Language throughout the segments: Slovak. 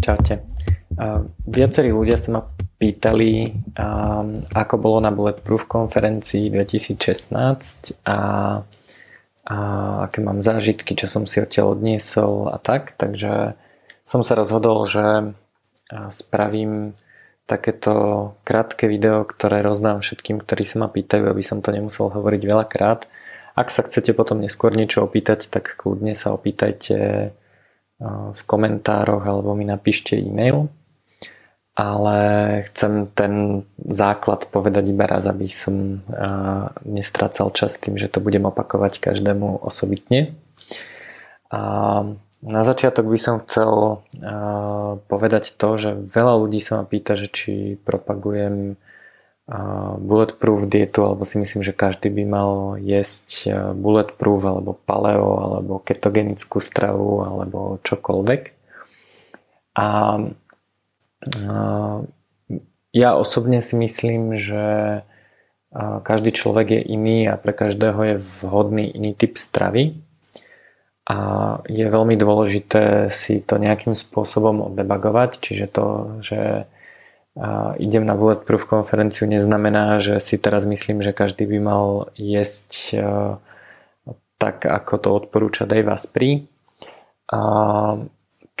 Čaute. Viacerí ľudia sa ma pýtali, ako bolo na Bulletproof konferencii 2016 a, a aké mám zážitky, čo som si odtiaľ odniesol a tak. Takže som sa rozhodol, že spravím takéto krátke video, ktoré rozdám všetkým, ktorí sa ma pýtajú, aby som to nemusel hovoriť veľakrát. Ak sa chcete potom neskôr niečo opýtať, tak kľudne sa opýtajte v komentároch alebo mi napíšte e-mail. Ale chcem ten základ povedať iba raz, aby som nestracal čas tým, že to budem opakovať každému osobitne. A na začiatok by som chcel povedať to, že veľa ľudí sa ma pýta, že či propagujem bulletproof dietu, alebo si myslím, že každý by mal jesť bulletproof, alebo paleo, alebo ketogenickú stravu, alebo čokoľvek. A ja osobne si myslím, že každý človek je iný a pre každého je vhodný iný typ stravy. A je veľmi dôležité si to nejakým spôsobom odebagovať, čiže to, že idem na Bulletproof konferenciu neznamená, že si teraz myslím, že každý by mal jesť e, tak, ako to odporúča Dave Asprey. A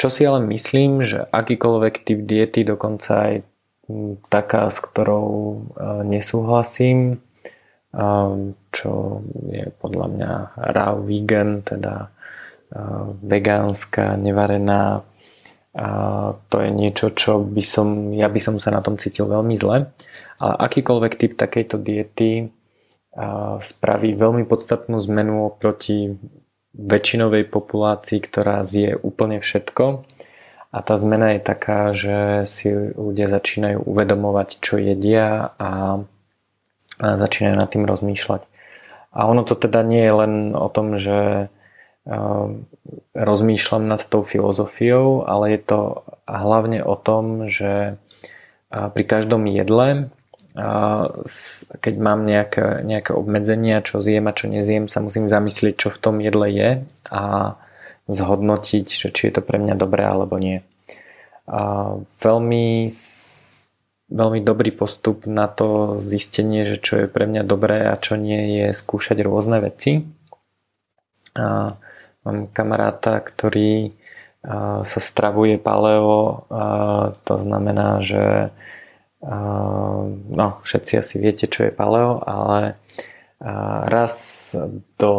čo si ale myslím, že akýkoľvek typ diety, dokonca aj taká, s ktorou e, nesúhlasím, e, čo je podľa mňa raw vegan, teda vegánska, nevarená a to je niečo, čo by som, ja by som sa na tom cítil veľmi zle. Ale akýkoľvek typ takejto diety spraví veľmi podstatnú zmenu oproti väčšinovej populácii, ktorá zje úplne všetko. A tá zmena je taká, že si ľudia začínajú uvedomovať, čo jedia a, a začínajú nad tým rozmýšľať. A ono to teda nie je len o tom, že rozmýšľam nad tou filozofiou, ale je to hlavne o tom, že pri každom jedle, keď mám nejaké, nejaké obmedzenia, čo zjem a čo nezjem, sa musím zamyslieť, čo v tom jedle je a zhodnotiť, že či je to pre mňa dobré alebo nie. A veľmi, veľmi dobrý postup na to zistenie, že čo je pre mňa dobré a čo nie je skúšať rôzne veci. A Mám kamaráta, ktorý sa stravuje paleo, to znamená, že no, všetci asi viete, čo je paleo, ale raz do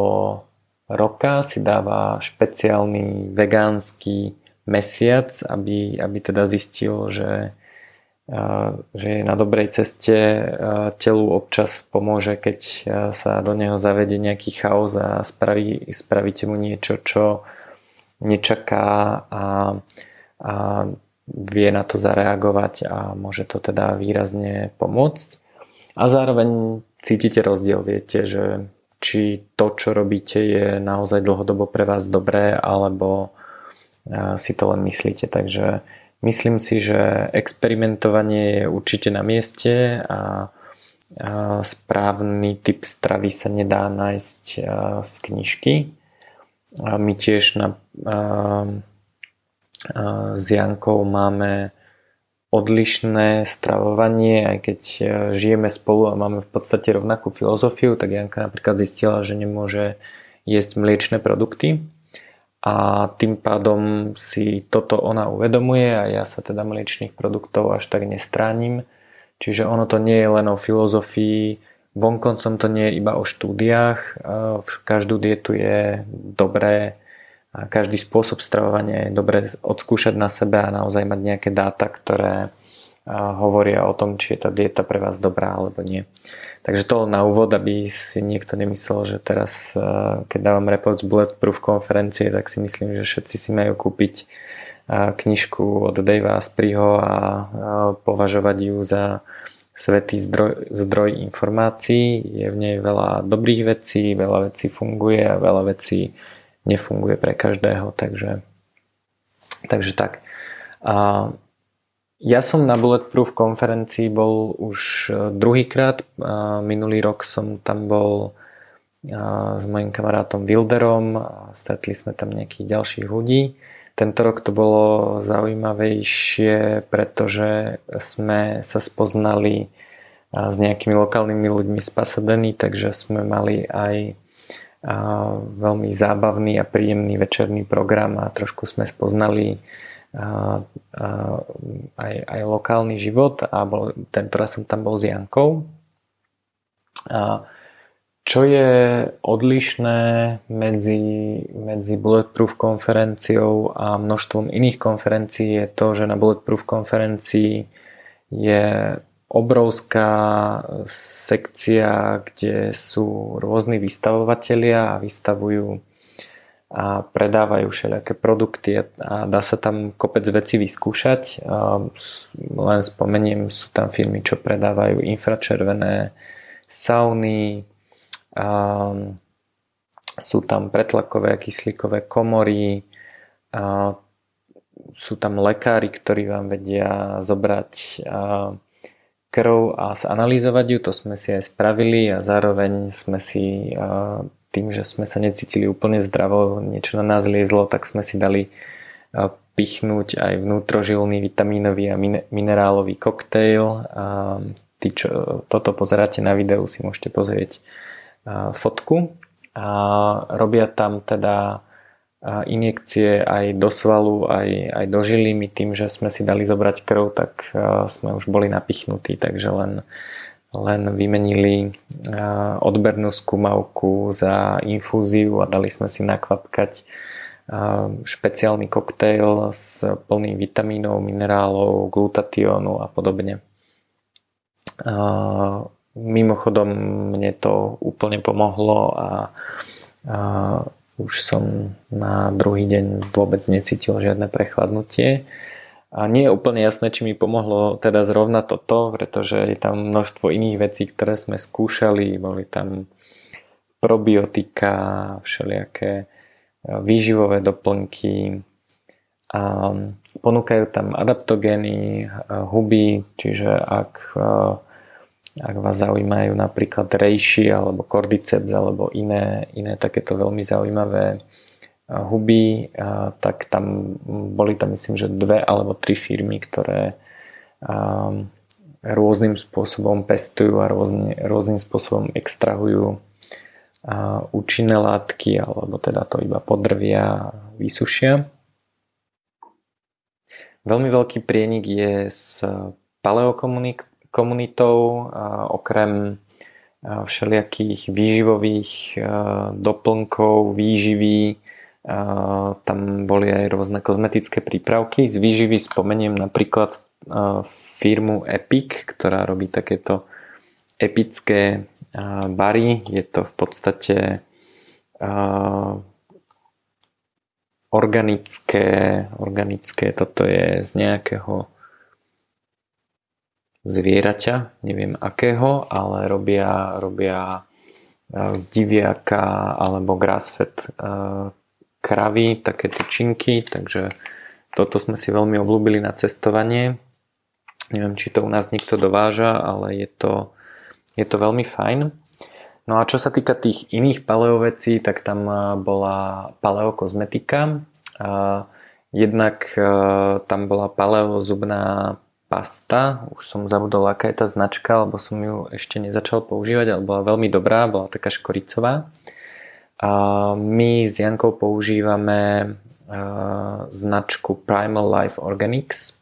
roka si dáva špeciálny vegánsky mesiac, aby, aby teda zistil, že že je na dobrej ceste, telu občas pomôže, keď sa do neho zavede nejaký chaos a spraví, spravíte mu niečo, čo nečaká a, a vie na to zareagovať a môže to teda výrazne pomôcť. A zároveň cítite rozdiel, viete, že či to, čo robíte, je naozaj dlhodobo pre vás dobré, alebo si to len myslíte. Takže Myslím si, že experimentovanie je určite na mieste a, správny typ stravy sa nedá nájsť z knižky. My tiež na, s Jankou máme odlišné stravovanie, aj keď e, žijeme spolu a máme v podstate rovnakú filozofiu, tak Janka napríklad zistila, že nemôže jesť mliečne produkty, a tým pádom si toto ona uvedomuje a ja sa teda mliečných produktov až tak nestránim. Čiže ono to nie je len o filozofii, vonkoncom to nie je iba o štúdiách, každú dietu je dobré a každý spôsob stravovania je dobré odskúšať na sebe a naozaj mať nejaké dáta, ktoré hovoria o tom, či je tá dieta pre vás dobrá alebo nie. Takže to na úvod, aby si niekto nemyslel, že teraz, keď dávam report z Bulletproof konferencie, tak si myslím, že všetci si majú kúpiť knižku od Davea Aspriho a považovať ju za svetý zdroj, zdroj informácií. Je v nej veľa dobrých vecí, veľa vecí funguje a veľa vecí nefunguje pre každého, takže, takže tak. A ja som na Bulletproof konferencii bol už e, druhýkrát. Minulý rok som tam bol s mojim kamarátom Wilderom a stretli sme tam nejakých ďalších ľudí. Tento rok to bolo zaujímavejšie, pretože sme sa spoznali s nejakými lokálnymi ľuďmi z Pasadeny, takže sme mali aj veľmi zábavný a príjemný večerný program a trošku sme spoznali aj, aj lokálny život a bol, tento raz som tam bol s Jankou. A čo je odlišné medzi, medzi Bulletproof konferenciou a množstvom iných konferencií je to, že na Bulletproof konferencii je obrovská sekcia, kde sú rôzni vystavovatelia a vystavujú a predávajú všelijaké produkty a dá sa tam kopec veci vyskúšať. Len spomeniem, sú tam firmy, čo predávajú infračervené sauny, sú tam pretlakové kyslíkové komory, sú tam lekári, ktorí vám vedia zobrať krv a zanalýzovať ju, to sme si aj spravili a zároveň sme si tým, že sme sa necítili úplne zdravo, niečo na nás liezlo, tak sme si dali pichnúť aj vnútrožilný vitamínový a minerálový koktejl. Tí, čo toto pozeráte na videu, si môžete pozrieť fotku a robia tam teda injekcie aj do svalu, aj, aj do žily. My tým, že sme si dali zobrať krv, tak sme už boli napichnutí, takže len, len vymenili odbernú skúmavku za infúziu a dali sme si nakvapkať špeciálny koktejl s plným vitamínov, minerálov, glutatiónu a podobne. Mimochodom mne to úplne pomohlo a, a už som na druhý deň vôbec necítil žiadne prechladnutie. A nie je úplne jasné, či mi pomohlo teda zrovna toto, pretože je tam množstvo iných vecí, ktoré sme skúšali. Boli tam probiotika, všelijaké e, výživové doplnky a ponúkajú tam adaptogény, e, huby, čiže ak e, ak vás zaujímajú napríklad rejši alebo kordyceps alebo iné, iné takéto veľmi zaujímavé huby, tak tam boli tam myslím, že dve alebo tri firmy, ktoré rôznym spôsobom pestujú a rôzne, rôznym spôsobom extrahujú účinné látky alebo teda to iba podrvia vysušia. Veľmi veľký prienik je s paleokomunik- komunitou, okrem všelijakých výživových doplnkov, výživy, tam boli aj rôzne kozmetické prípravky. Z výživy spomeniem napríklad firmu Epic, ktorá robí takéto epické bary. Je to v podstate organické, organické, toto je z nejakého zvieraťa, neviem akého, ale robia, robia z diviaka alebo grassfed kravy, také tyčinky, takže toto sme si veľmi obľúbili na cestovanie. Neviem, či to u nás niekto dováža, ale je to, je to veľmi fajn. No a čo sa týka tých iných paleovecí, tak tam e, bola paleokozmetika. Jednak tam bola paleozubná pasta, už som zabudol, aká je tá značka, lebo som ju ešte nezačal používať, ale bola veľmi dobrá, bola taká škoricová. My s Jankou používame značku Primal Life Organics,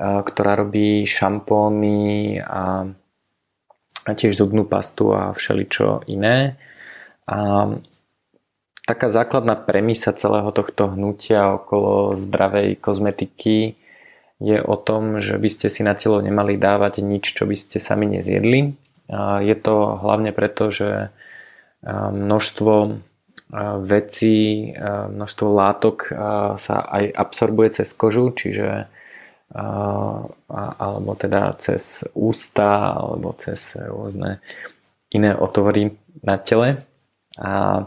ktorá robí šampóny a, a tiež zubnú pastu a všeličo iné. A taká základná premisa celého tohto hnutia okolo zdravej kozmetiky je o tom, že by ste si na telo nemali dávať nič, čo by ste sami nezjedli. Je to hlavne preto, že množstvo vecí, množstvo látok sa aj absorbuje cez kožu, čiže alebo teda cez ústa alebo cez rôzne iné otvory na tele. A,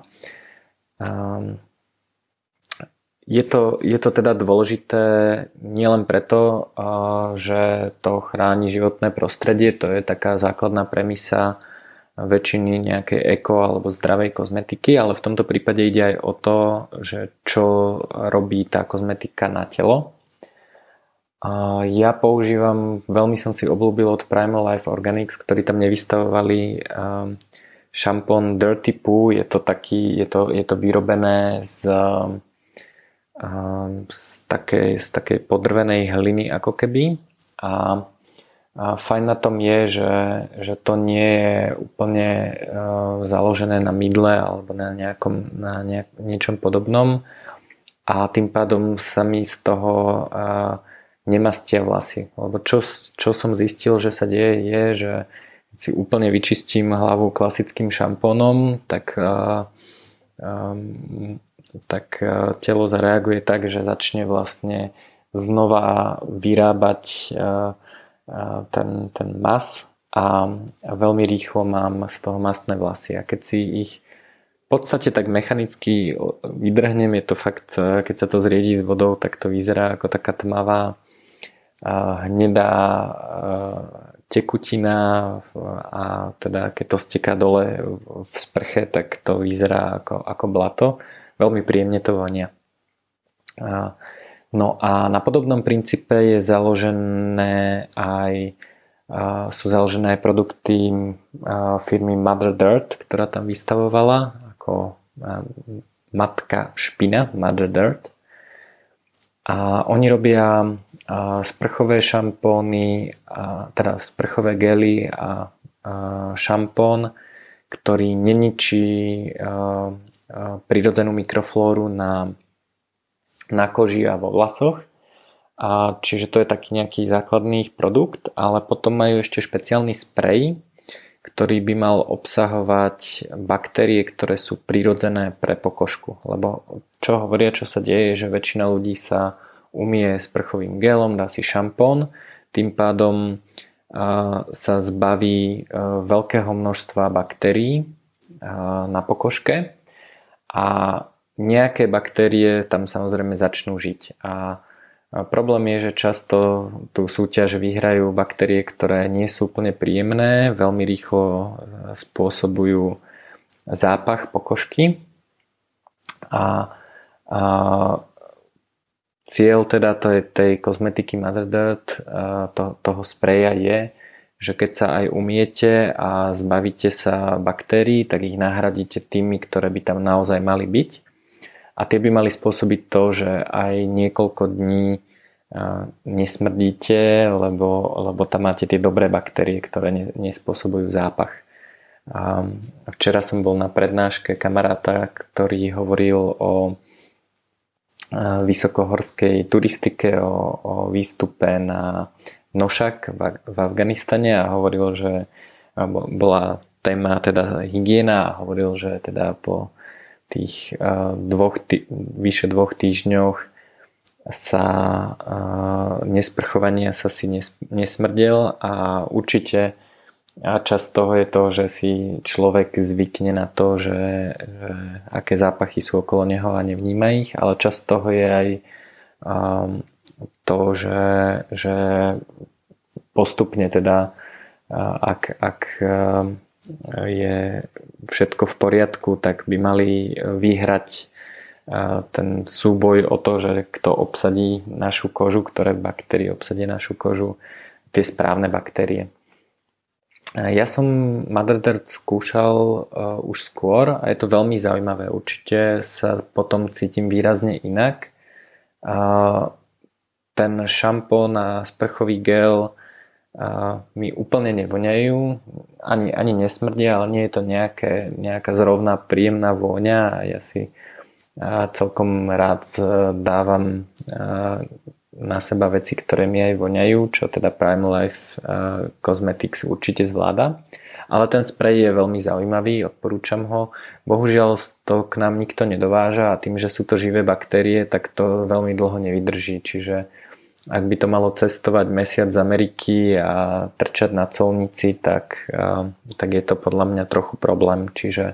a je to, je to teda dôležité nielen preto, že to chráni životné prostredie, to je taká základná premisa väčšiny nejakej eko alebo zdravej kozmetiky, ale v tomto prípade ide aj o to, že čo robí tá kozmetika na telo. Ja používam, veľmi som si oblúbil od Primal Life Organics, ktorí tam nevystavovali um, šampón Dirty Poo, je to, taký, je to, je to vyrobené z, um, z, takej, z takej podrvenej hliny ako keby a a fajn na tom je, že, že to nie je úplne uh, založené na mydle alebo na, nejakom, na nejak, niečom podobnom a tým pádom sa mi z toho uh, nemastia vlasy. Lebo čo, čo som zistil, že sa deje je, že keď si úplne vyčistím hlavu klasickým šampónom, tak, uh, um, tak uh, telo zareaguje tak, že začne vlastne znova vyrábať uh, ten, ten mas a, a veľmi rýchlo mám z toho mastné vlasy a keď si ich v podstate tak mechanicky vydrhnem, je to fakt, keď sa to zriedí s vodou, tak to vyzerá ako taká tmavá hnedá tekutina a teda keď to steká dole v sprche, tak to vyzerá ako, ako blato. Veľmi príjemne to vonia. No a na podobnom princípe je založené aj, sú založené aj produkty firmy Mother Dirt, ktorá tam vystavovala ako matka špina Mother Dirt. A oni robia sprchové šampóny, teda sprchové gely a šampón, ktorý neničí prirodzenú mikroflóru na na koži a vo vlasoch. A čiže to je taký nejaký základný produkt, ale potom majú ešte špeciálny sprej, ktorý by mal obsahovať baktérie, ktoré sú prirodzené pre pokožku. Lebo čo hovoria, čo sa deje, že väčšina ľudí sa umie s prchovým gelom, dá si šampón, tým pádom sa zbaví veľkého množstva baktérií na pokožke a nejaké baktérie tam samozrejme začnú žiť. A problém je, že často tú súťaž vyhrajú baktérie, ktoré nie sú úplne príjemné, veľmi rýchlo e, spôsobujú zápach pokožky. A, a cieľ teda tej, tej kozmetiky Mother Dirt, e, to, toho spreja je, že keď sa aj umiete a zbavíte sa baktérií, tak ich nahradíte tými, ktoré by tam naozaj mali byť a tie by mali spôsobiť to, že aj niekoľko dní nesmrdíte, lebo, lebo tam máte tie dobré baktérie, ktoré nespôsobujú zápach. A včera som bol na prednáške kamaráta, ktorý hovoril o vysokohorskej turistike, o, o výstupe na Nošak v, v Afganistane a hovoril, že bola téma teda hygiena a hovoril, že teda po tých dvoch, tý, vyše dvoch týždňoch sa nesprchovania sa si nesmrdel a určite a časť toho je to, že si človek zvykne na to, že, že aké zápachy sú okolo neho a nevníma ich, ale časť toho je aj um, to, že, že postupne teda ak, ak um, je všetko v poriadku, tak by mali vyhrať ten súboj o to, že kto obsadí našu kožu, ktoré baktérie obsadí našu kožu, tie správne baktérie. Ja som Mother Dirt skúšal už skôr a je to veľmi zaujímavé. Určite sa potom cítim výrazne inak. Ten šampón a sprchový gel mi úplne nevoňajú, ani, ani nesmrdia, ale nie je to nejaké, nejaká zrovna príjemná vôňa a ja si celkom rád e, dávam e, na seba veci, ktoré mi aj voňajú, čo teda Prime Life e, Cosmetics určite zvláda. Ale ten sprej je veľmi zaujímavý, odporúčam ho. Bohužiaľ to k nám nikto nedováža a tým, že sú to živé baktérie, tak to veľmi dlho nevydrží. Čiže ak by to malo cestovať mesiac z Ameriky a trčať na colnici, tak, tak je to podľa mňa trochu problém. Čiže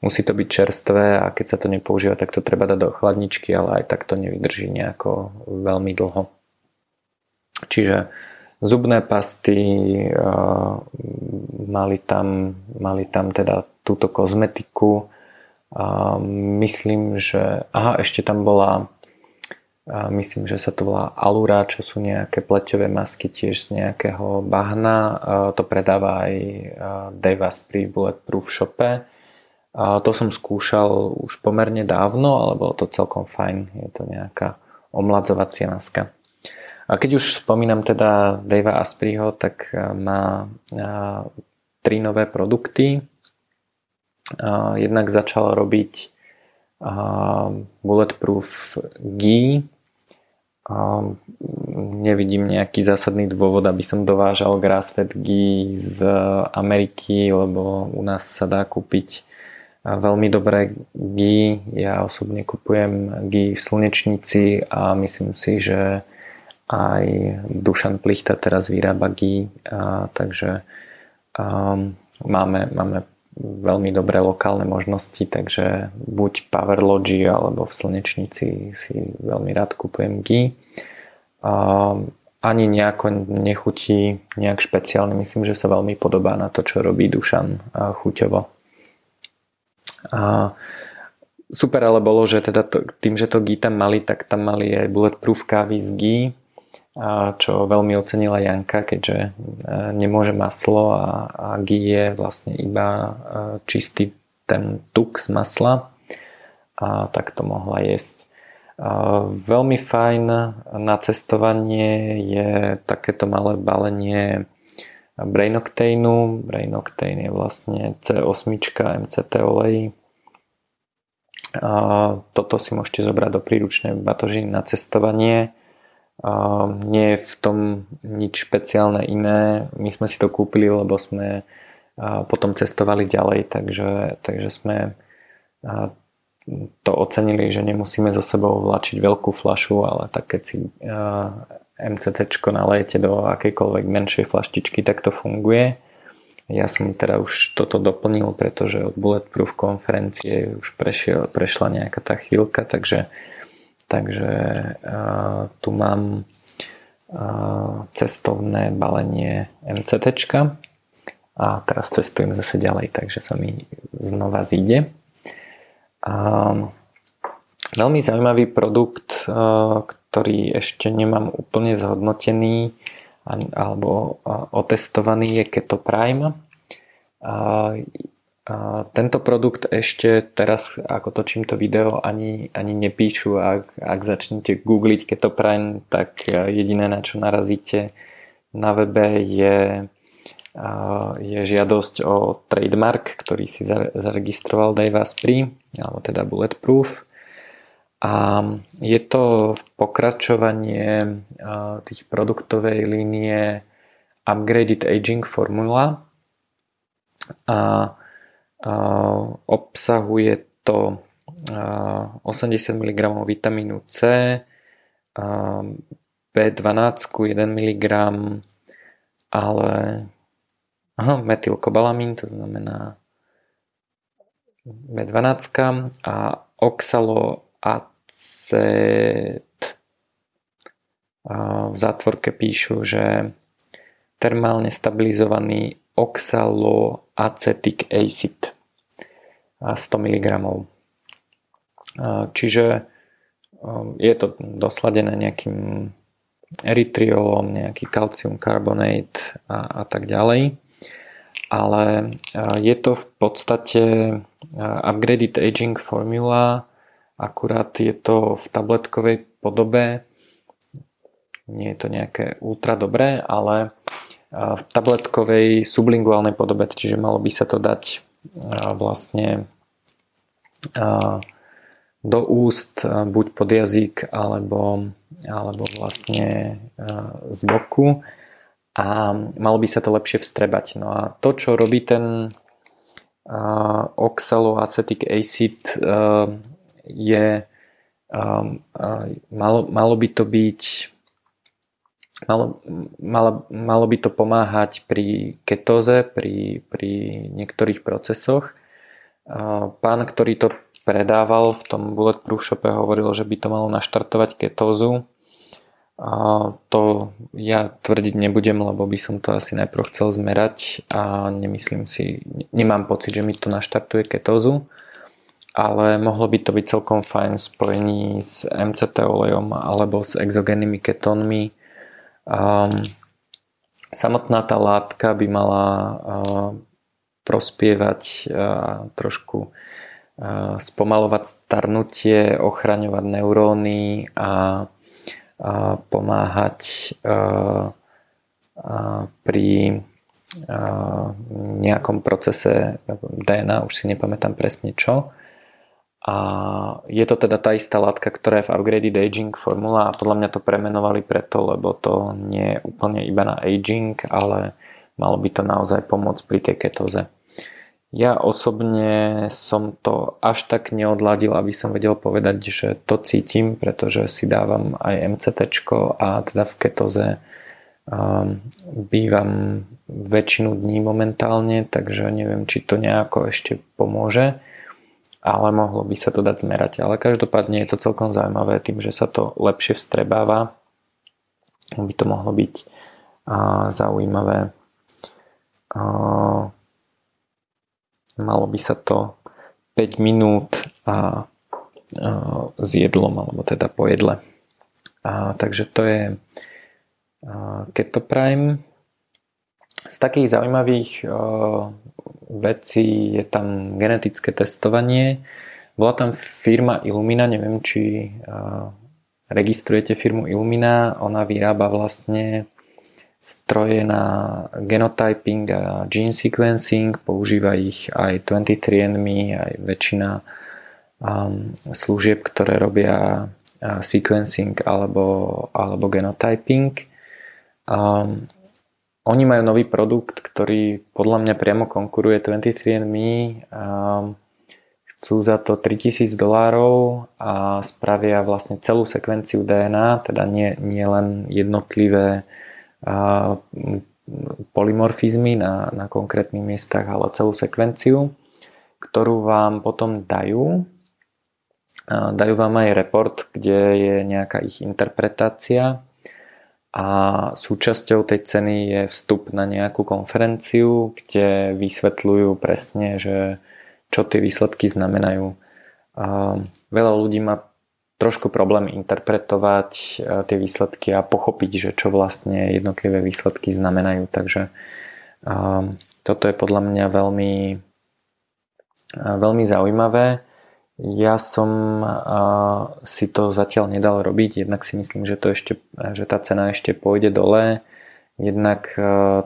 musí to byť čerstvé a keď sa to nepoužíva, tak to treba dať do chladničky, ale aj tak to nevydrží nejako veľmi dlho. Čiže zubné pasty, mali tam, mali tam teda túto kozmetiku. Myslím, že... Aha, ešte tam bola myslím, že sa to volá Alura, čo sú nejaké pleťové masky tiež z nejakého bahna. To predáva aj Dave Asprey Bulletproof shope. To som skúšal už pomerne dávno, ale bolo to celkom fajn. Je to nejaká omladzovacia maska. A keď už spomínam teda Davea Aspreyho, tak má tri nové produkty. Jednak začal robiť Bulletproof Ghee, nevidím nejaký zásadný dôvod, aby som dovážal grass-fed ghee z Ameriky, lebo u nás sa dá kúpiť veľmi dobré ghee. Ja osobne kupujem ghee v slnečnici a myslím si, že aj Dušan Plichta teraz vyrába ghee, a, takže um, máme, máme veľmi dobré lokálne možnosti, takže buď Power Logi alebo v Slnečnici si veľmi rád kupujem GI. Ani nejako nechutí nejak špeciálne, myslím, že sa veľmi podobá na to, čo robí Dušan chuťovo. A super ale bolo, že teda to, tým, že to GI tam mali, tak tam mali aj bulletproof kávy z GI čo veľmi ocenila Janka, keďže e, nemôže maslo a, a ghee je vlastne iba e, čistý ten tuk z masla a tak to mohla jesť. Veľmi fajn na cestovanie je takéto malé balenie Brain Octane je vlastne C8 MCT olej. Toto si môžete zobrať do príručnej batožiny na cestovanie nie je v tom nič špeciálne iné. My sme si to kúpili, lebo sme potom cestovali ďalej, takže, takže sme to ocenili, že nemusíme za sebou vlačiť veľkú flašu, ale tak keď si MCT nalejete do akejkoľvek menšej flaštičky, tak to funguje. Ja som teda už toto doplnil, pretože od Bulletproof konferencie už prešiel, prešla nejaká tá chvíľka, takže uh, Takže uh, tu mám uh, cestovné balenie MCT a teraz cestujem zase ďalej, takže sa mi znova zíde. Uh, veľmi zaujímavý produkt, uh, ktorý ešte nemám úplne zhodnotený alebo otestovaný je Keto Prime. Tento produkt ešte teraz, ako točím to video, ani, ani nepíšu. Ak, ak začnete googliť Keto Prime, tak e, jediné, na čo narazíte na webe je, je žiadosť o trademark, ktorý si zaregistroval Dave Asprey, alebo teda Bulletproof. A je to pokračovanie tých produktovej línie Upgraded Aging Formula. A Obsahuje to 80 mg vitamínu C, B12 1 mg, ale aha, metylkobalamín, to znamená B12 a oxaloacet. V zátvorke píšu, že termálne stabilizovaný oxaloacetic acid 100 mg. Čiže um, je to dosladené nejakým erytriolom, nejaký calcium carbonate a, a tak ďalej. Ale je to v podstate upgraded aging formula, akurát je to v tabletkovej podobe. Nie je to nejaké ultra dobré, ale v tabletkovej sublinguálnej podobe, čiže malo by sa to dať vlastne do úst, buď pod jazyk, alebo, alebo vlastne z boku a malo by sa to lepšie vstrebať. No a to, čo robí ten oxaloacetic acid je malo, malo by to byť Malo, malo, malo by to pomáhať pri ketóze, pri, pri niektorých procesoch. Pán, ktorý to predával v tom Bulletproof shope hovoril, že by to malo naštartovať ketózu. To ja tvrdiť nebudem, lebo by som to asi najprv chcel zmerať a nemyslím si, nemám pocit, že mi to naštartuje ketózu, ale mohlo by to byť celkom fajn spojení s MCT olejom alebo s exogennými ketónmi. Um, samotná tá látka by mala uh, prospievať uh, trošku uh, spomalovať starnutie, ochraňovať neuróny a pomáhať pri nejakom procese DNA, už si nepamätám presne čo. A je to teda tá istá látka, ktorá je v Upgraded Aging formula a podľa mňa to premenovali preto, lebo to nie je úplne iba na aging, ale malo by to naozaj pomôcť pri tej ketóze. Ja osobne som to až tak neodladil, aby som vedel povedať, že to cítim, pretože si dávam aj MCT a teda v ketoze um, bývam väčšinu dní momentálne, takže neviem, či to nejako ešte pomôže, ale mohlo by sa to dať zmerať. Ale každopádne je to celkom zaujímavé tým, že sa to lepšie vstrebáva, by to mohlo byť uh, zaujímavé. Uh, Malo by sa to 5 minút a, a s jedlom, alebo teda po jedle. A, takže to je a, Keto Prime. Z takých zaujímavých a, vecí je tam genetické testovanie. Bola tam firma Illumina, neviem či registrujete firmu Illumina, ona vyrába vlastne stroje na genotyping a gene sequencing, používa ich aj 23andMe, aj väčšina um, služieb, ktoré robia sequencing alebo, alebo genotyping. Um, oni majú nový produkt, ktorý podľa mňa priamo konkuruje 23andMe. Um, chcú za to 3000 dolárov a spravia vlastne celú sekvenciu DNA, teda nie, nie len jednotlivé polymorfizmy na, na konkrétnych miestach, ale celú sekvenciu, ktorú vám potom dajú. Dajú vám aj report, kde je nejaká ich interpretácia a súčasťou tej ceny je vstup na nejakú konferenciu, kde vysvetľujú presne, že čo tie výsledky znamenajú. Veľa ľudí má trošku problém interpretovať e, tie výsledky a pochopiť, že čo vlastne jednotlivé výsledky znamenajú. Takže toto je podľa mňa veľmi, e, veľmi zaujímavé. Ja som si to zatiaľ nedal robiť, jednak si myslím, že, to ešte, že tá cena ešte pôjde dole. Jednak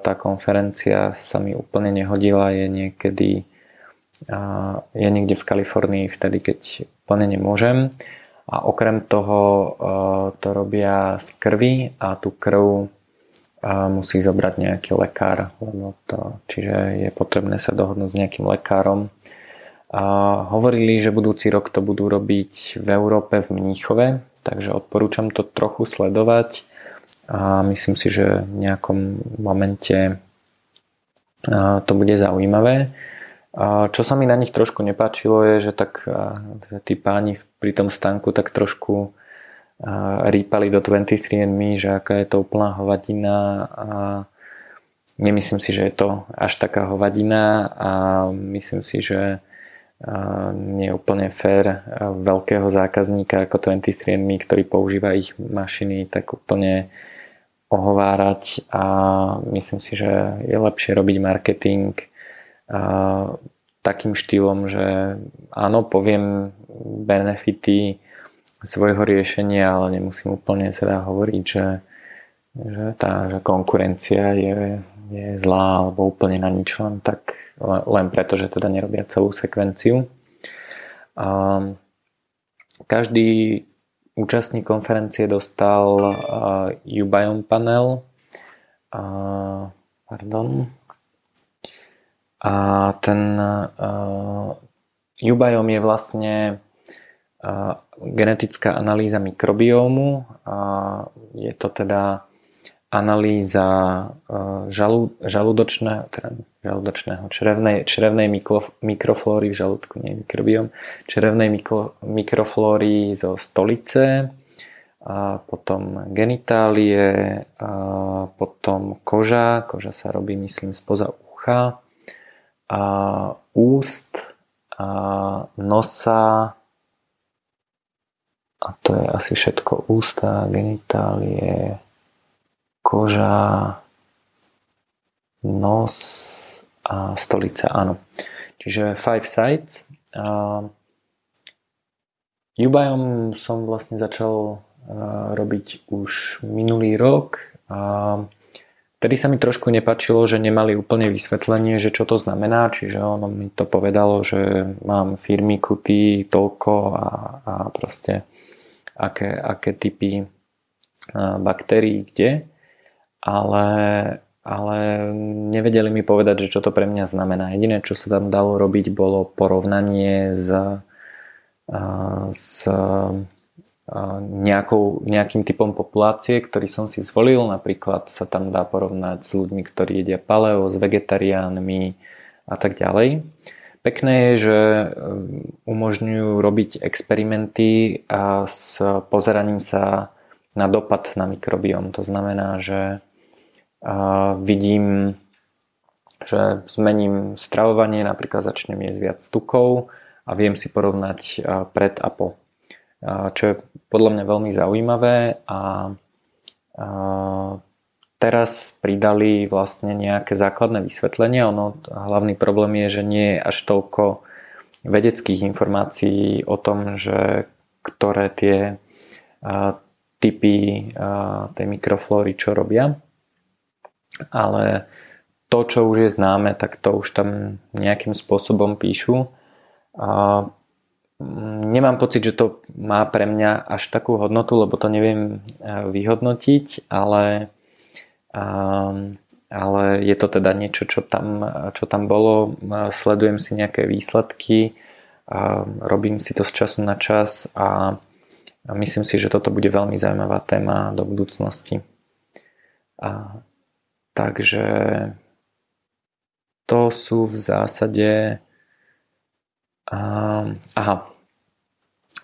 tá konferencia sa mi úplne nehodila, je niekedy je niekde v Kalifornii vtedy, keď úplne nemôžem a okrem toho to robia z krvi a tú krv musí zobrať nejaký lekár, lebo to, čiže je potrebné sa dohodnúť s nejakým lekárom. Hovorili, že budúci rok to budú robiť v Európe v Mníchove, takže odporúčam to trochu sledovať a myslím si, že v nejakom momente to bude zaujímavé. Čo sa mi na nich trošku nepáčilo je, že tak že tí páni pri tom stánku tak trošku rýpali do 23andMe, že aká je to úplná hovadina a nemyslím si, že je to až taká hovadina a myslím si, že nie je úplne fér veľkého zákazníka ako 23andMe, ktorý používa ich mašiny, tak úplne ohovárať. A myslím si, že je lepšie robiť marketing takým štýlom, že áno, poviem benefity svojho riešenia, ale nemusím úplne teda hovoriť, že, že tá že konkurencia je, je zlá alebo úplne na nič, len tak len preto, že teda nerobia celú sekvenciu. Každý účastník konferencie dostal Ubiome panel, pardon, a ten uh, Ubiom je vlastne genetická analýza mikrobiómu. Je to teda analýza žalú, žalúdočného, teda žalúdočného, črevnej, črevnej mikro, mikroflóry v žalúdku, nie mikrobióm, črevnej mikro, mikroflóry zo stolice a potom genitálie, a potom koža, koža sa robí myslím spoza ucha, a úst, a nosa, a to je asi všetko. Ústa, genitálie, koža, nos a stolica, áno. Čiže five sides. A Ubajom som vlastne začal robiť už minulý rok a Vtedy sa mi trošku nepačilo, že nemali úplne vysvetlenie, že čo to znamená, čiže ono mi to povedalo, že mám firmy kuty toľko a, a proste aké, aké typy baktérií kde, ale, ale nevedeli mi povedať, že čo to pre mňa znamená. Jediné, čo sa tam dalo robiť, bolo porovnanie s, s nejakou, nejakým typom populácie, ktorý som si zvolil. Napríklad sa tam dá porovnať s ľuďmi, ktorí jedia paleo, s vegetariánmi a tak ďalej. Pekné je, že um, umožňujú robiť experimenty a s pozeraním sa na dopad na mikrobióm. To znamená, že vidím, že zmením stravovanie, napríklad začnem jesť viac tukov a viem si porovnať pred a po. Čo je podľa mňa veľmi zaujímavé a teraz pridali vlastne nejaké základné vysvetlenie. Ono, hlavný problém je, že nie je až toľko vedeckých informácií o tom, že ktoré tie typy tej mikroflóry čo robia. Ale to, čo už je známe, tak to už tam nejakým spôsobom píšu. A nemám pocit, že to má pre mňa až takú hodnotu, lebo to neviem vyhodnotiť, ale ale je to teda niečo, čo tam, čo tam bolo. Sledujem si nejaké výsledky, robím si to z času na čas a myslím si, že toto bude veľmi zaujímavá téma do budúcnosti. A, takže to sú v zásade aha,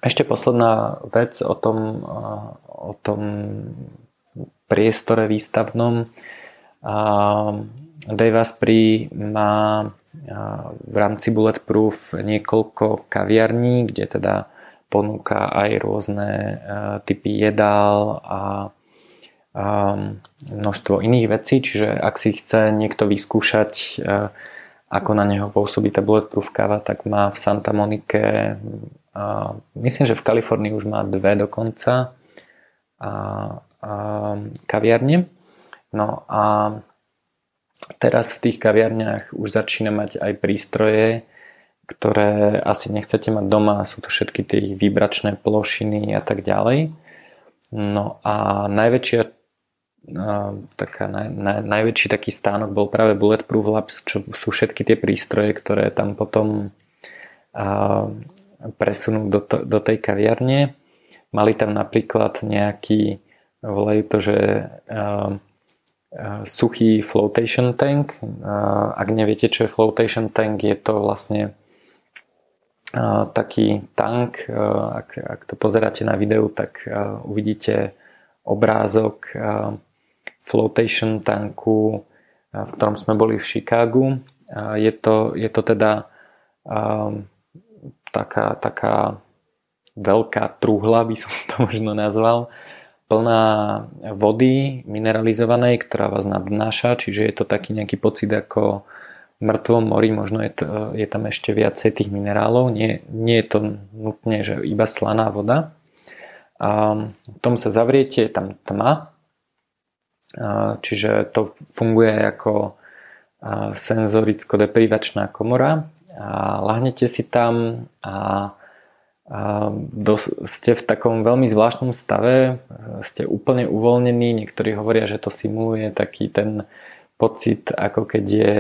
ešte posledná vec o tom, o tom priestore výstavnom. Dave Asprey má v rámci Bulletproof niekoľko kaviarní, kde teda ponúka aj rôzne typy jedál a množstvo iných vecí, čiže ak si chce niekto vyskúšať ako na neho pôsobí tá Bulletproof káva, tak má v Santa Monike myslím, že v Kalifornii už má dve dokonca a, a kaviarne. No a teraz v tých kaviarniach už začína mať aj prístroje, ktoré asi nechcete mať doma, sú to všetky tie vibračné plošiny a tak ďalej. No a najväčšia taká naj, naj, najväčší taký stánok bol práve Bulletproof Labs, čo sú všetky tie prístroje, ktoré tam potom a, presunú do, to, do tej kaviarne. Mali tam napríklad nejaký volajú to, že uh, suchý flotation tank. Ak neviete, čo je flotation tank, je to vlastne taký tank. Ak, ak to pozeráte na videu, tak uvidíte obrázok flotation tanku, v ktorom sme boli v Chicagu. Je, to, je to teda uh, taká, taká veľká truhla, by som to možno nazval, plná vody mineralizovanej, ktorá vás nadnáša, čiže je to taký nejaký pocit ako mŕtvom mori, možno je, to, je tam ešte viacej tých minerálov, nie, nie je to nutne, že iba slaná voda. A v tom sa zavriete, je tam tma, čiže to funguje ako senzoricko-deprivačná komora a lahnete si tam a ste v takom veľmi zvláštnom stave, ste úplne uvoľnení, niektorí hovoria, že to simuluje taký ten pocit, ako keď je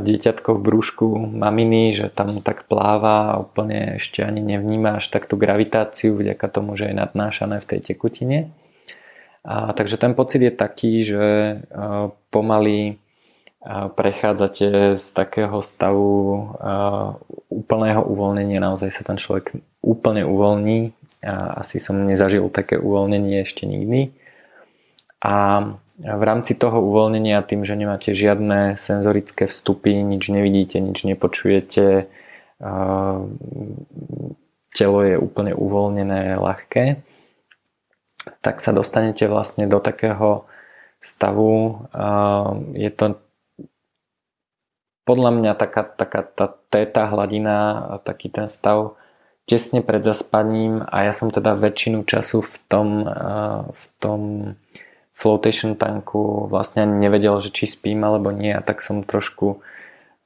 dieťatko v brúšku maminy, že tam tak pláva a úplne ešte ani nevnímáš tak tú gravitáciu vďaka tomu, že je nadnášané v tej tekutine. A, takže ten pocit je taký, že pomaly prechádzate z takého stavu úplného uvoľnenia, naozaj sa ten človek úplne uvoľní A asi som nezažil také uvoľnenie ešte nikdy. A v rámci toho uvoľnenia tým, že nemáte žiadne senzorické vstupy, nič nevidíte, nič nepočujete, telo je úplne uvoľnené, ľahké, tak sa dostanete vlastne do takého stavu. Je to podľa mňa taká, taká tá téta hladina, taký ten stav tesne pred zaspaním a ja som teda väčšinu času v tom, v tom flotation tanku vlastne nevedel, že či spím alebo nie a tak som trošku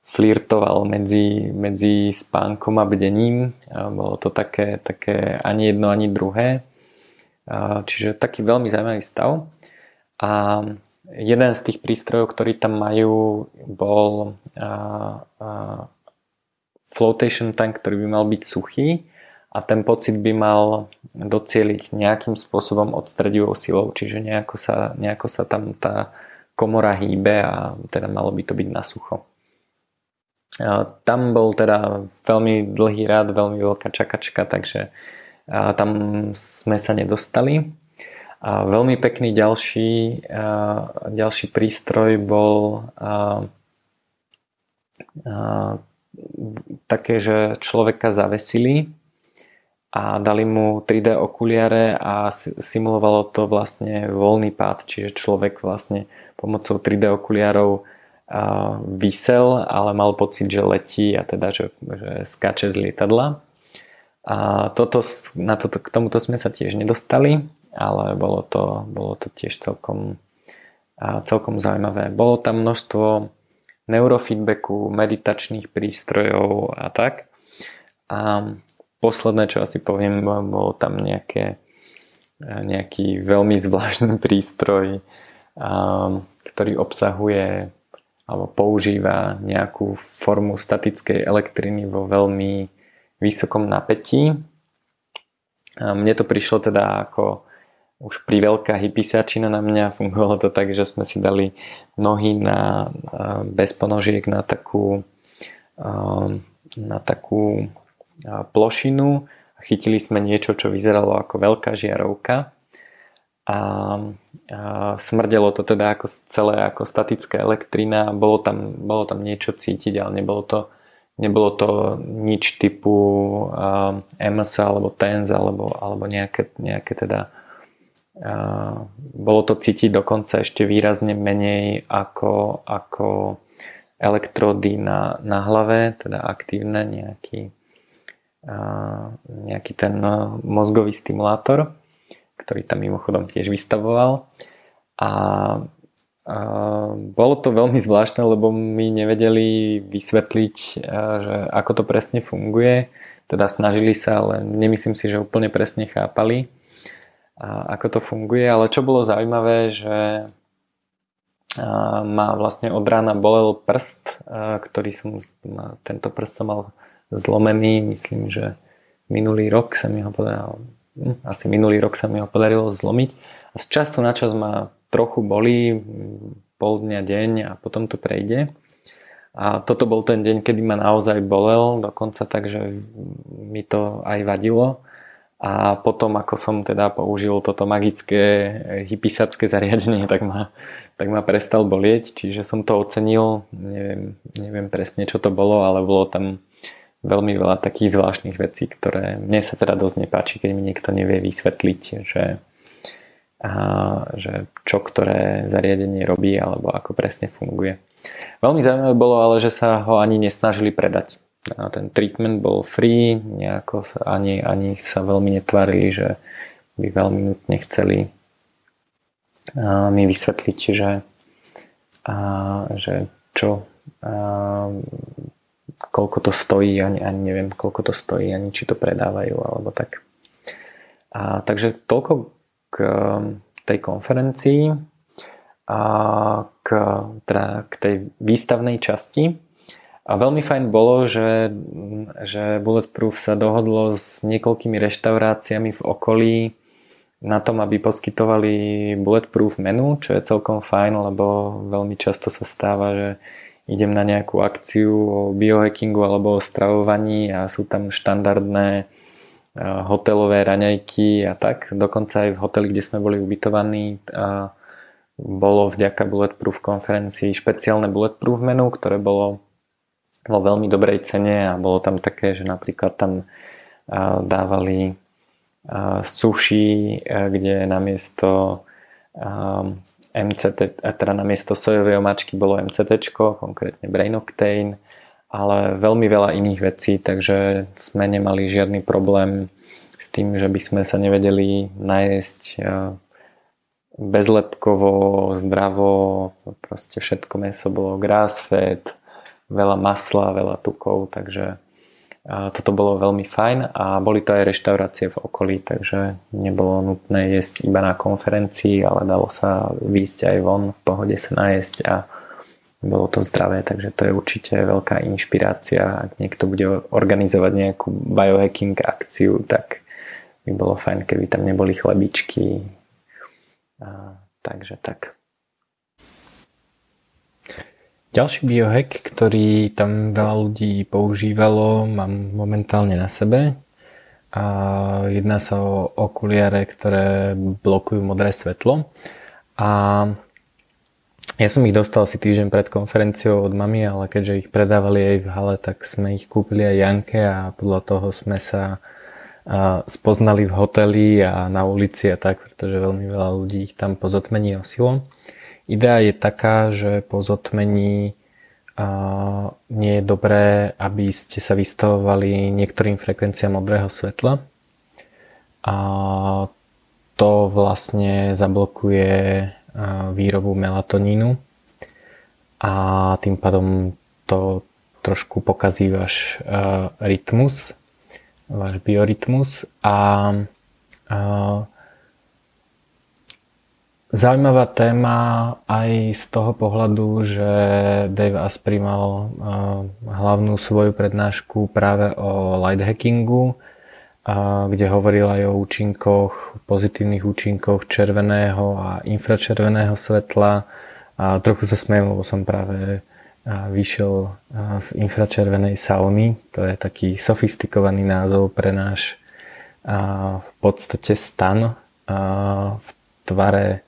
flirtoval medzi, medzi spánkom a bdením. Bolo to také, také ani jedno, ani druhé. Čiže taký veľmi zaujímavý stav. A jeden z tých prístrojov, ktorí tam majú, bol flotation tank, ktorý by mal byť suchý a ten pocit by mal docieliť nejakým spôsobom odstredivou silou, čiže nejako sa, nejako sa tam tá komora hýbe a teda malo by to byť na sucho. Tam bol teda veľmi dlhý rád, veľmi veľká čakačka, takže tam sme sa nedostali. A veľmi pekný ďalší, ďalší prístroj bol také, že človeka zavesili a dali mu 3D okuliare a simulovalo to vlastne voľný pád, čiže človek vlastne pomocou 3D okuliarov vysel, ale mal pocit, že letí a teda, že, že skáče z lietadla. A toto, na toto, k tomuto sme sa tiež nedostali, ale bolo to, bolo to tiež celkom, celkom zaujímavé. Bolo tam množstvo neurofeedbacku, meditačných prístrojov a tak. A posledné, čo asi poviem, bolo tam nejaké, nejaký veľmi zvláštny prístroj, ktorý obsahuje alebo používa nejakú formu statickej elektriny vo veľmi vysokom napätí. Mne to prišlo teda ako už pri veľká na mňa. Fungovalo to tak, že sme si dali nohy na, bez ponožiek na takú na takú plošinu a chytili sme niečo, čo vyzeralo ako veľká žiarovka a, a smrdelo to teda ako celé ako statická elektrina, bolo tam, bolo tam niečo cítiť, ale nebolo to, nebolo to nič typu uh, MS alebo TENS alebo, alebo nejaké, nejaké teda uh, bolo to cítiť dokonca ešte výrazne menej ako, ako elektrody na, na hlave, teda aktívne nejaký nejaký ten no, mozgový stimulátor, ktorý tam mimochodom tiež vystavoval. A, a bolo to veľmi zvláštne, lebo my nevedeli vysvetliť, že ako to presne funguje. Teda snažili sa, ale nemyslím si, že úplne presne chápali, a ako to funguje. Ale čo bolo zaujímavé, že ma vlastne od rána bolel prst, ktorý som, tento prst som mal zlomený. Myslím, že minulý rok sa mi ho podarilo, hm, asi minulý rok sa mi ho podarilo zlomiť. A z času na čas ma trochu bolí, pol dňa, deň a potom to prejde. A toto bol ten deň, kedy ma naozaj bolel, dokonca tak, že mi to aj vadilo. A potom, ako som teda použil toto magické hypisacké zariadenie, tak ma, tak ma prestal bolieť, čiže som to ocenil. Neviem, neviem presne, čo to bolo, ale bolo tam veľmi veľa takých zvláštnych vecí, ktoré mne sa teda dosť nepáči, keď mi niekto nevie vysvetliť, že, že čo ktoré zariadenie robí alebo ako presne funguje. Veľmi zaujímavé bolo ale, že sa ho ani nesnažili predať. Ten treatment bol free, nejako sa ani, ani sa veľmi netvárili, že by veľmi nutne chceli mi vysvetliť, že, že čo koľko to stojí, ani, ani neviem, koľko to stojí, ani či to predávajú, alebo tak. A, takže toľko k tej konferencii a k, teda k tej výstavnej časti. A veľmi fajn bolo, že, že Bulletproof sa dohodlo s niekoľkými reštauráciami v okolí na tom, aby poskytovali Bulletproof menu, čo je celkom fajn, lebo veľmi často sa stáva, že idem na nejakú akciu o biohackingu alebo o stravovaní a sú tam štandardné hotelové raňajky a tak. Dokonca aj v hoteli, kde sme boli ubytovaní, bolo vďaka Bulletproof konferencii špeciálne Bulletproof menu, ktoré bolo vo veľmi dobrej cene a bolo tam také, že napríklad tam dávali sushi, kde namiesto MCT, teda namiesto sojovej omáčky bolo MCT, konkrétne Brain Octane ale veľmi veľa iných vecí, takže sme nemali žiadny problém s tým, že by sme sa nevedeli najesť eh, bezlepkovo, zdravo, proste všetko meso bolo grass fed, veľa masla, veľa tukov, takže eh, toto bolo veľmi fajn a boli to aj reštaurácie v okolí, takže nebolo nutné jesť iba na konferencii, ale dalo sa výjsť aj von, v pohode sa najesť a bolo to zdravé, takže to je určite veľká inšpirácia. Ak niekto bude organizovať nejakú biohacking akciu, tak by bolo fajn, keby tam neboli chlebičky. A, takže tak. Ďalší biohack, ktorý tam veľa ľudí používalo, mám momentálne na sebe. A jedná sa o okuliare, ktoré blokujú modré svetlo. A ja som ich dostal asi týždeň pred konferenciou od mami, ale keďže ich predávali aj v hale, tak sme ich kúpili aj Janke a podľa toho sme sa spoznali v hoteli a na ulici a tak, pretože veľmi veľa ľudí ich tam po zotmení nosilo. Idea je taká, že po zotmení nie je dobré, aby ste sa vystavovali niektorým frekvenciám modrého svetla. A to vlastne zablokuje výrobu melatonínu a tým pádom to trošku pokazí váš rytmus, váš biorytmus. A, Zaujímavá téma aj z toho pohľadu, že Dave Asprey mal hlavnú svoju prednášku práve o light hackingu a kde hovoril aj o účinkoch, pozitívnych účinkoch červeného a infračerveného svetla. A trochu sa smejem, lebo som práve vyšiel z infračervenej sauny. To je taký sofistikovaný názov pre náš v podstate stan v tvare,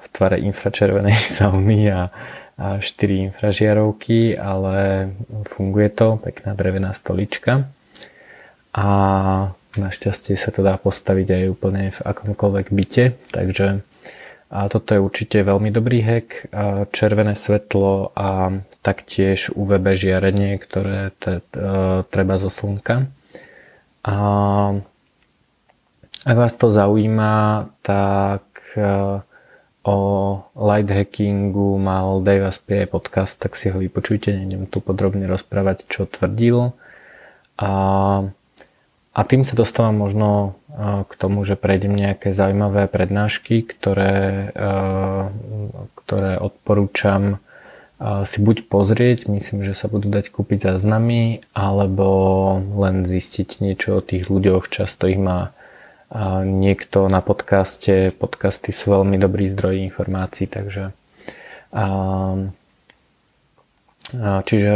v tvare infračervenej sauny a, a 4 infražiarovky, ale funguje to, pekná drevená stolička a našťastie sa to dá postaviť aj úplne v akomkoľvek byte, takže a toto je určite veľmi dobrý hack. Červené svetlo a taktiež UVB žiarenie, ktoré te, e, treba zo slnka. A ak vás to zaujíma, tak e, o light hackingu mal Dave Asprey podcast, tak si ho vypočujte, nejdem tu podrobne rozprávať, čo tvrdil. A a tým sa dostávam možno k tomu, že prejdem nejaké zaujímavé prednášky, ktoré, ktoré odporúčam si buď pozrieť, myslím, že sa budú dať kúpiť záznamy, alebo len zistiť niečo o tých ľuďoch. Často ich má niekto na podcaste. Podcasty sú veľmi dobrý zdroj informácií, takže čiže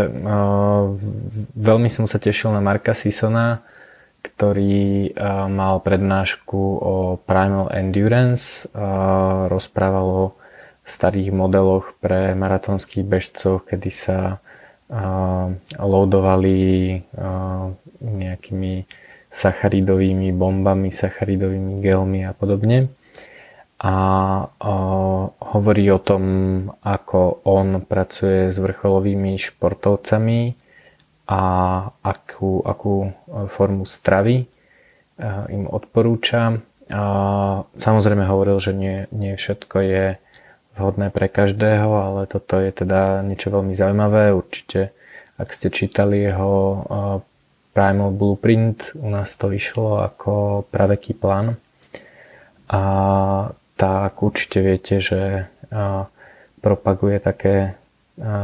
veľmi som sa tešil na Marka Sisona, ktorý mal prednášku o Primal Endurance, rozprával o starých modeloch pre maratónskych bežcov, kedy sa loadovali nejakými sacharidovými bombami, sacharidovými gelmi a podobne. A hovorí o tom, ako on pracuje s vrcholovými športovcami, a akú, akú e, formu stravy e, im odporúča. A samozrejme hovoril, že nie, nie všetko je vhodné pre každého, ale toto je teda niečo veľmi zaujímavé. Určite, ak ste čítali jeho e, Primal Blueprint, u nás to vyšlo ako praveký plán. A tak určite viete, že propaguje také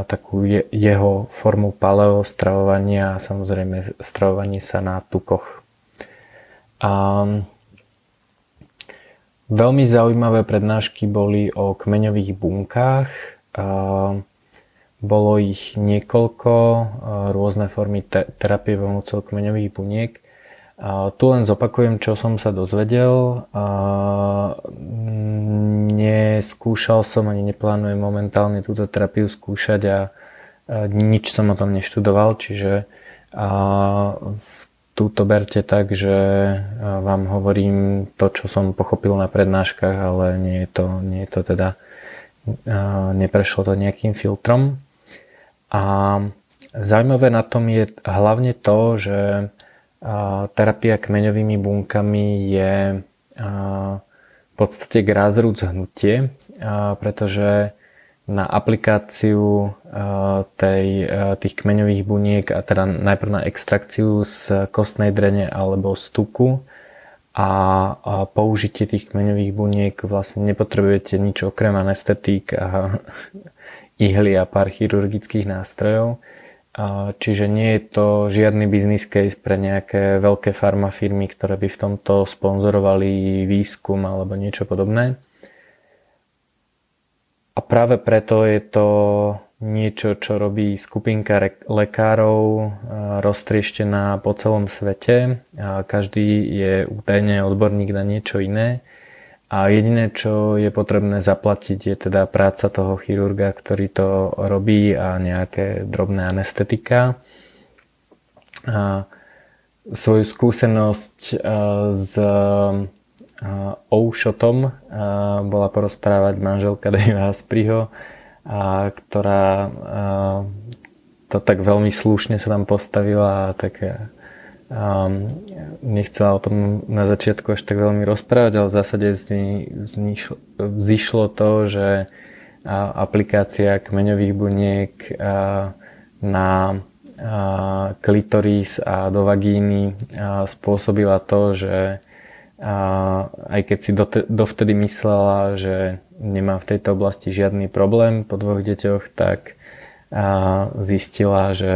takú je, jeho formu paleo stravovania a samozrejme stravovanie sa na tukoch. A veľmi zaujímavé prednášky boli o kmeňových bunkách. A bolo ich niekoľko, rôzne formy te- terapie pomocou kmeňových buniek. Tu len zopakujem, čo som sa dozvedel. Neskúšal som ani neplánujem momentálne túto terapiu skúšať a nič som o tom neštudoval, čiže túto berte tak, že vám hovorím to, čo som pochopil na prednáškach, ale nie je to, nie je to teda, neprešlo to nejakým filtrom. A zaujímavé na tom je hlavne to, že terapia kmeňovými bunkami je v podstate grassroots hnutie, pretože na aplikáciu tej, tých kmeňových buniek a teda najprv na extrakciu z kostnej drene alebo z tuku a použitie tých kmeňových buniek vlastne nepotrebujete nič okrem anestetík a ihly a pár chirurgických nástrojov Čiže nie je to žiadny business case pre nejaké veľké farmafirmy, ktoré by v tomto sponzorovali výskum alebo niečo podobné. A práve preto je to niečo, čo robí skupinka lekárov roztrieštená po celom svete. Každý je údajne odborník na niečo iné a jediné, čo je potrebné zaplatiť, je teda práca toho chirurga, ktorý to robí a nejaké drobné anestetika. A svoju skúsenosť s Oušotom bola porozprávať manželka Davea Aspriho, ktorá to tak veľmi slušne sa tam postavila a tak a nechcela o tom na začiatku až tak veľmi rozprávať, ale v zásade vzýšlo to, že aplikácia kmeňových buniek na klitoris a do vagíny spôsobila to, že aj keď si dovtedy myslela, že nemá v tejto oblasti žiadny problém po dvoch deťoch, tak zistila, že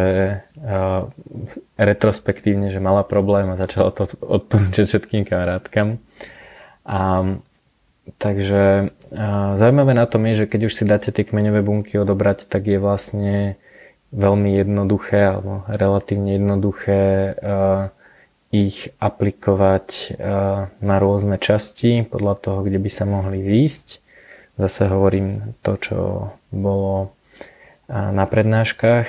retrospektívne, že mala problém a začala to odporúčať všetkým kamarátkam. A, takže a, zaujímavé na tom je, že keď už si dáte tie kmeňové bunky odobrať, tak je vlastne veľmi jednoduché alebo relatívne jednoduché ich aplikovať na rôzne časti podľa toho, kde by sa mohli zísť. Zase hovorím to, čo bolo na prednáškach,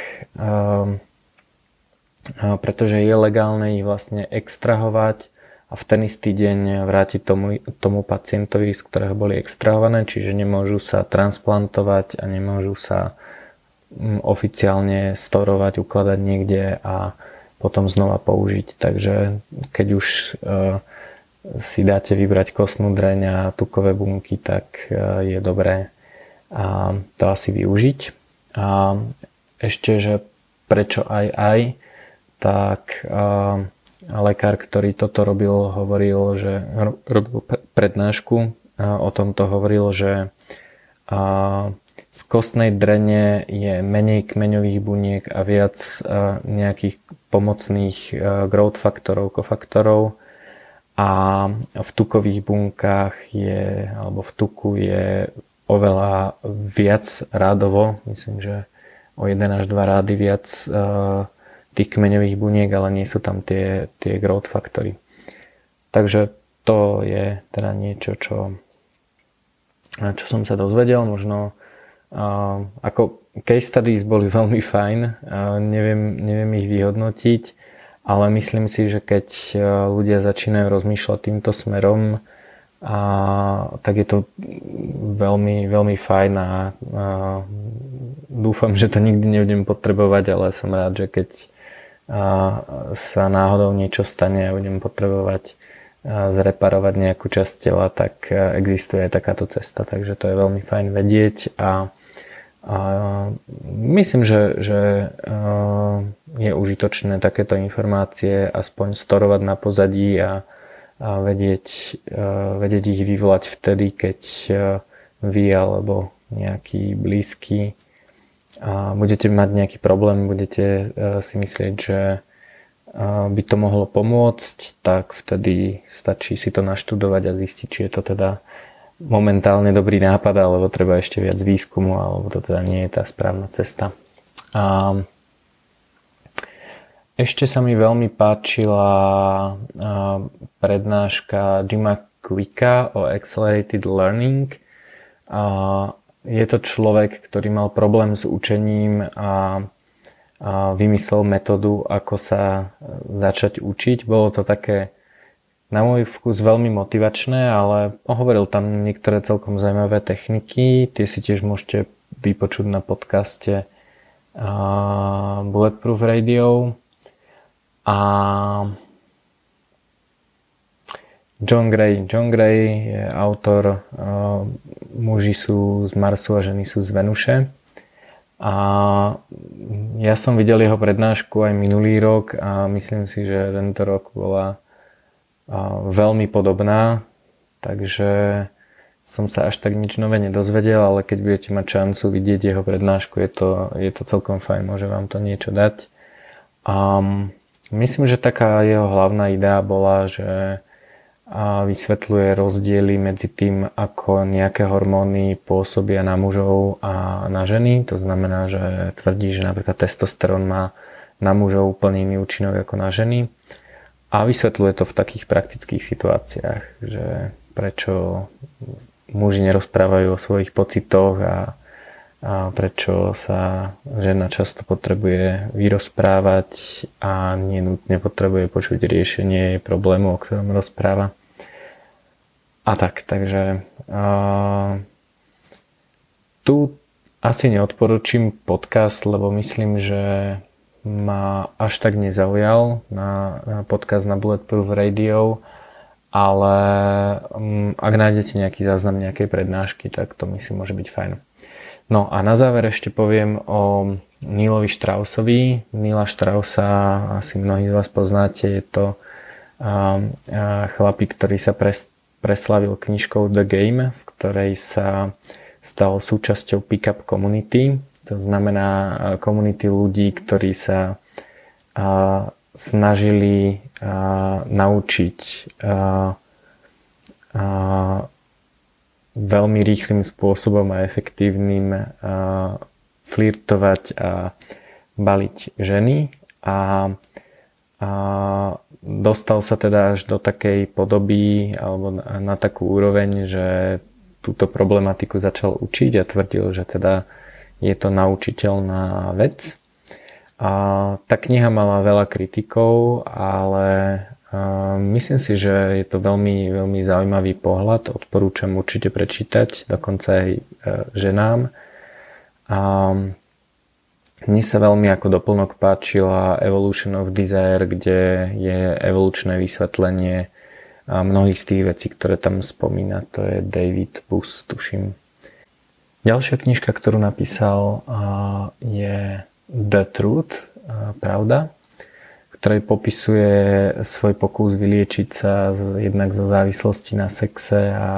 pretože je legálne ich vlastne extrahovať a v ten istý deň vrátiť tomu, tomu pacientovi, z ktorého boli extrahované, čiže nemôžu sa transplantovať a nemôžu sa mm, oficiálne storovať, ukladať niekde a potom znova použiť. Takže keď už e, si dáte vybrať kostnú dreň a tukové bunky, tak e, je dobré to asi využiť. A ešte, že prečo aj aj, tak a, lekár, ktorý toto robil, hovoril, že robil prednášku a o tomto hovoril, že a, z kostnej drene je menej kmeňových buniek a viac a, nejakých pomocných growth faktorov, kofaktorov. A v tukových bunkách je, alebo v tuku je oveľa viac rádovo, myslím, že o 1 až 2 rády viac uh, tých kmeňových buniek, ale nie sú tam tie, tie growth faktory. Takže to je teda niečo, čo, čo som sa dozvedel. Možno uh, ako case studies boli veľmi fajn, neviem, neviem ich vyhodnotiť, ale myslím si, že keď ľudia začínajú rozmýšľať týmto smerom, a tak je to veľmi, veľmi fajn a, a dúfam, že to nikdy nebudem potrebovať, ale som rád, že keď a, sa náhodou niečo stane a budem potrebovať a, zreparovať nejakú časť tela, tak existuje aj takáto cesta, takže to je veľmi fajn vedieť a, a myslím, že, že je užitočné takéto informácie aspoň storovať na pozadí a, a vedieť, vedieť ich vyvolať vtedy, keď vy alebo nejaký blízky a budete mať nejaký problém, budete si myslieť, že by to mohlo pomôcť, tak vtedy stačí si to naštudovať a zistiť, či je to teda momentálne dobrý nápad, alebo treba ešte viac výskumu, alebo to teda nie je tá správna cesta. A ešte sa mi veľmi páčila prednáška Jima Quicka o Accelerated Learning. Je to človek, ktorý mal problém s učením a vymyslel metódu, ako sa začať učiť. Bolo to také na môj vkus veľmi motivačné, ale hovoril tam niektoré celkom zaujímavé techniky. Tie si tiež môžete vypočuť na podcaste Bulletproof Radio. A John Gray. John Gray je autor uh, Muži sú z Marsu a ženy sú z Venuše. A ja som videl jeho prednášku aj minulý rok a myslím si, že tento rok bola uh, veľmi podobná. Takže som sa až tak nič nové nedozvedel, ale keď budete mať šancu vidieť jeho prednášku, je to, je to celkom fajn, môže vám to niečo dať. Um, Myslím, že taká jeho hlavná idea bola, že vysvetľuje rozdiely medzi tým, ako nejaké hormóny pôsobia na mužov a na ženy. To znamená, že tvrdí, že napríklad testosterón má na mužov úplne iný účinok ako na ženy. A vysvetľuje to v takých praktických situáciách, že prečo muži nerozprávajú o svojich pocitoch a a prečo sa žena často potrebuje vyrozprávať a nenutne potrebuje počuť riešenie problému, o ktorom rozpráva. A tak, takže a, tu asi neodporúčim podcast, lebo myslím, že ma až tak nezaujal na, na podcast na Bulletproof Radio, ale um, ak nájdete nejaký záznam nejakej prednášky, tak to myslím môže byť fajn. No a na záver ešte poviem o Nílovi Štrausovi. Níla Štrausa asi mnohí z vás poznáte, je to chlapík, ktorý sa pres, preslavil knižkou The Game, v ktorej sa stal súčasťou Pickup Community. To znamená komunity ľudí, ktorí sa snažili naučiť veľmi rýchlým spôsobom a efektívnym flirtovať a baliť ženy a, a dostal sa teda až do takej podoby alebo na, na takú úroveň, že túto problematiku začal učiť a tvrdil, že teda je to naučiteľná vec. A tá kniha mala veľa kritikov, ale Myslím si, že je to veľmi, veľmi zaujímavý pohľad, odporúčam určite prečítať, dokonca aj e, ženám. A mne sa veľmi ako doplnok páčila Evolution of Desire, kde je evolučné vysvetlenie mnohých z tých vecí, ktoré tam spomína. To je David Bus, tuším. Ďalšia knižka, ktorú napísal, je The Truth, Pravda ktorej popisuje svoj pokus vyliečiť sa jednak zo závislosti na sexe a, a,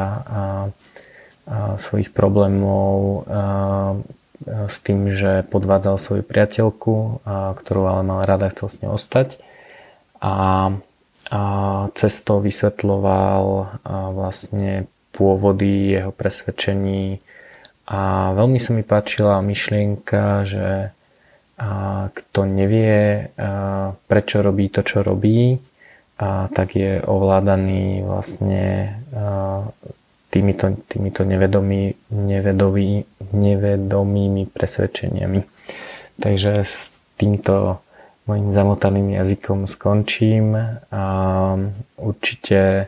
a svojich problémov a, s tým, že podvádzal svoju priateľku, a, ktorú ale mal rada, chcel s ňou ostať. A, a cez vysvetloval a, vlastne pôvody jeho presvedčení a veľmi sa mi páčila myšlienka, že a kto nevie, prečo robí to, čo robí, a tak je ovládaný vlastne týmito, týmito nevedomí, nevedomí, nevedomými presvedčeniami. Takže s týmto mojim zamotaným jazykom skončím. A určite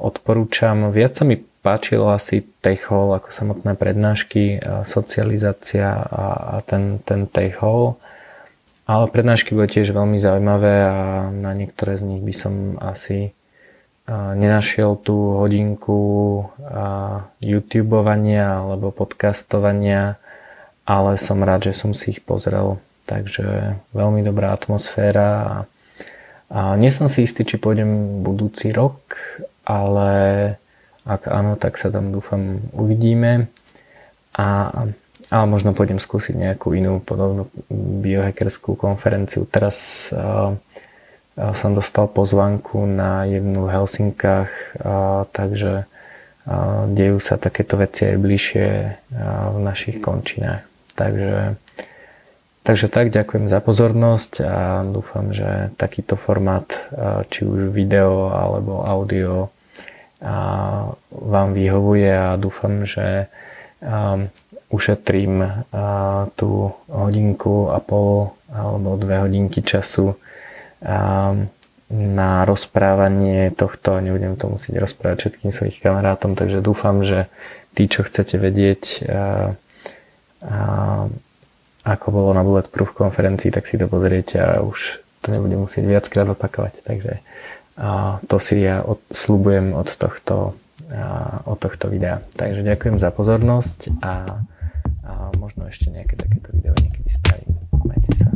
odporúčam. Viac sa mi páčilo asi Tech Hall ako samotné prednášky, socializácia a, a ten, ten Tech Hall. Ale prednášky boli tiež veľmi zaujímavé a na niektoré z nich by som asi nenašiel tú hodinku YouTubeovania alebo podcastovania, ale som rád, že som si ich pozrel. Takže veľmi dobrá atmosféra a, a nie som si istý, či pôjdem budúci rok, ale ak áno, tak sa tam dúfam uvidíme. A, ale možno pôjdem skúsiť nejakú inú podobnú biohackerskú konferenciu. Teraz uh, som dostal pozvanku na jednu v Helsinkách, uh, takže uh, dejú sa takéto veci aj bližšie v našich končinách. Takže Takže tak, ďakujem za pozornosť a dúfam, že takýto formát, či už video alebo audio, vám vyhovuje a dúfam, že ušetrím tú hodinku a pol alebo dve hodinky času na rozprávanie tohto, nebudem to musieť rozprávať všetkým svojich kamarátom, takže dúfam, že tí, čo chcete vedieť, ako bolo na Bulletproof konferencii, tak si to pozriete a už to nebudem musieť viackrát opakovať. Takže to si ja od, slubujem od tohto, od tohto videa. Takže ďakujem za pozornosť a, a možno ešte nejaké takéto video niekedy spravím. Majte sa.